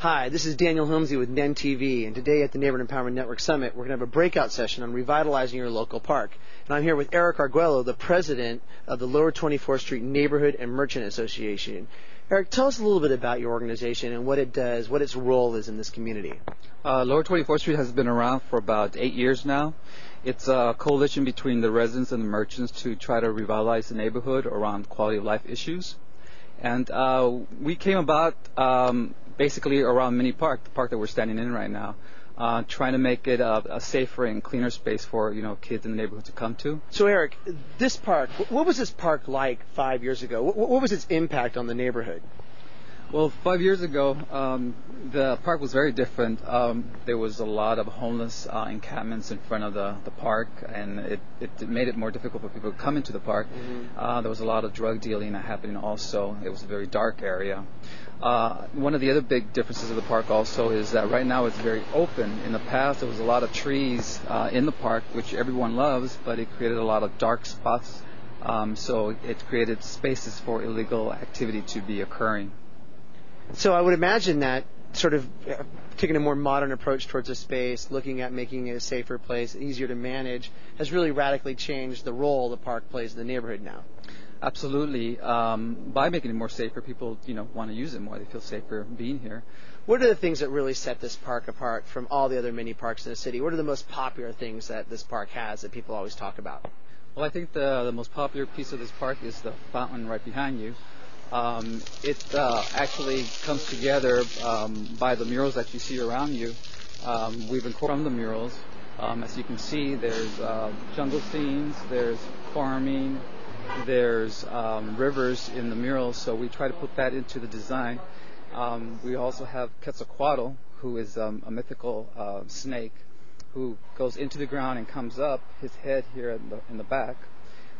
Hi, this is Daniel Homsey with NEN TV, and today at the Neighborhood Empowerment Network Summit, we're going to have a breakout session on revitalizing your local park. And I'm here with Eric Arguello, the president of the Lower 24th Street Neighborhood and Merchant Association. Eric, tell us a little bit about your organization and what it does, what its role is in this community. Uh, Lower 24th Street has been around for about eight years now. It's a coalition between the residents and the merchants to try to revitalize the neighborhood around quality of life issues. And uh, we came about um, basically around Mini Park, the park that we're standing in right now. Uh, trying to make it a, a, safer and cleaner space for you know kids in the neighborhood to come to. So Eric, this park, what was this park like five years ago? What, what was its impact on the neighborhood? Well, five years ago, um, the park was very different. Um, there was a lot of homeless uh, encampments in front of the, the park, and it, it made it more difficult for people to come into the park. Mm-hmm. Uh, there was a lot of drug dealing happening also. It was a very dark area. Uh, one of the other big differences of the park also is that right now it's very open. In the past, there was a lot of trees uh, in the park, which everyone loves, but it created a lot of dark spots. Um, so it created spaces for illegal activity to be occurring. So I would imagine that sort of uh, taking a more modern approach towards a space, looking at making it a safer place, easier to manage, has really radically changed the role the park plays in the neighborhood now. Absolutely. Um, by making it more safer, people you know want to use it more. They feel safer being here. What are the things that really set this park apart from all the other mini parks in the city? What are the most popular things that this park has that people always talk about? Well, I think the the most popular piece of this park is the fountain right behind you. Um, it uh, actually comes together um, by the murals that you see around you. Um, we've incorporated the murals. Um, as you can see, there's uh, jungle scenes, there's farming, there's um, rivers in the murals, so we try to put that into the design. Um, we also have Quetzalcoatl, who is a mythical uh, snake who goes into the ground and comes up, his head here in the, in the back.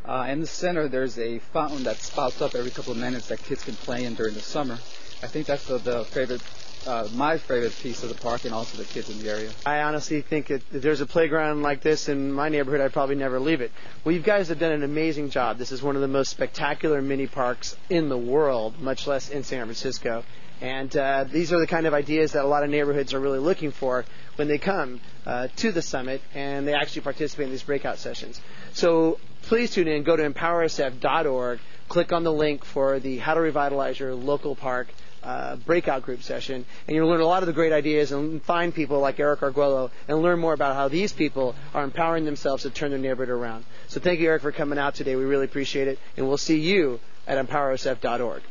Uh, in the center, there's a fountain that spouts up every couple of minutes that kids can play in during the summer. I think that's the, the favorite, uh, my favorite piece of the park, and also the kids in the area. I honestly think that if there's a playground like this in my neighborhood, I'd probably never leave it. Well, you guys have done an amazing job. This is one of the most spectacular mini parks in the world, much less in San Francisco. And uh, these are the kind of ideas that a lot of neighborhoods are really looking for when they come uh, to the summit and they actually participate in these breakout sessions. So please tune in. Go to empowersf.org. Click on the link for the How to Revitalize Your Local Park uh, breakout group session, and you'll learn a lot of the great ideas and find people like Eric Arguello and learn more about how these people are empowering themselves to turn their neighborhood around. So thank you, Eric, for coming out today. We really appreciate it, and we'll see you at empowersf.org.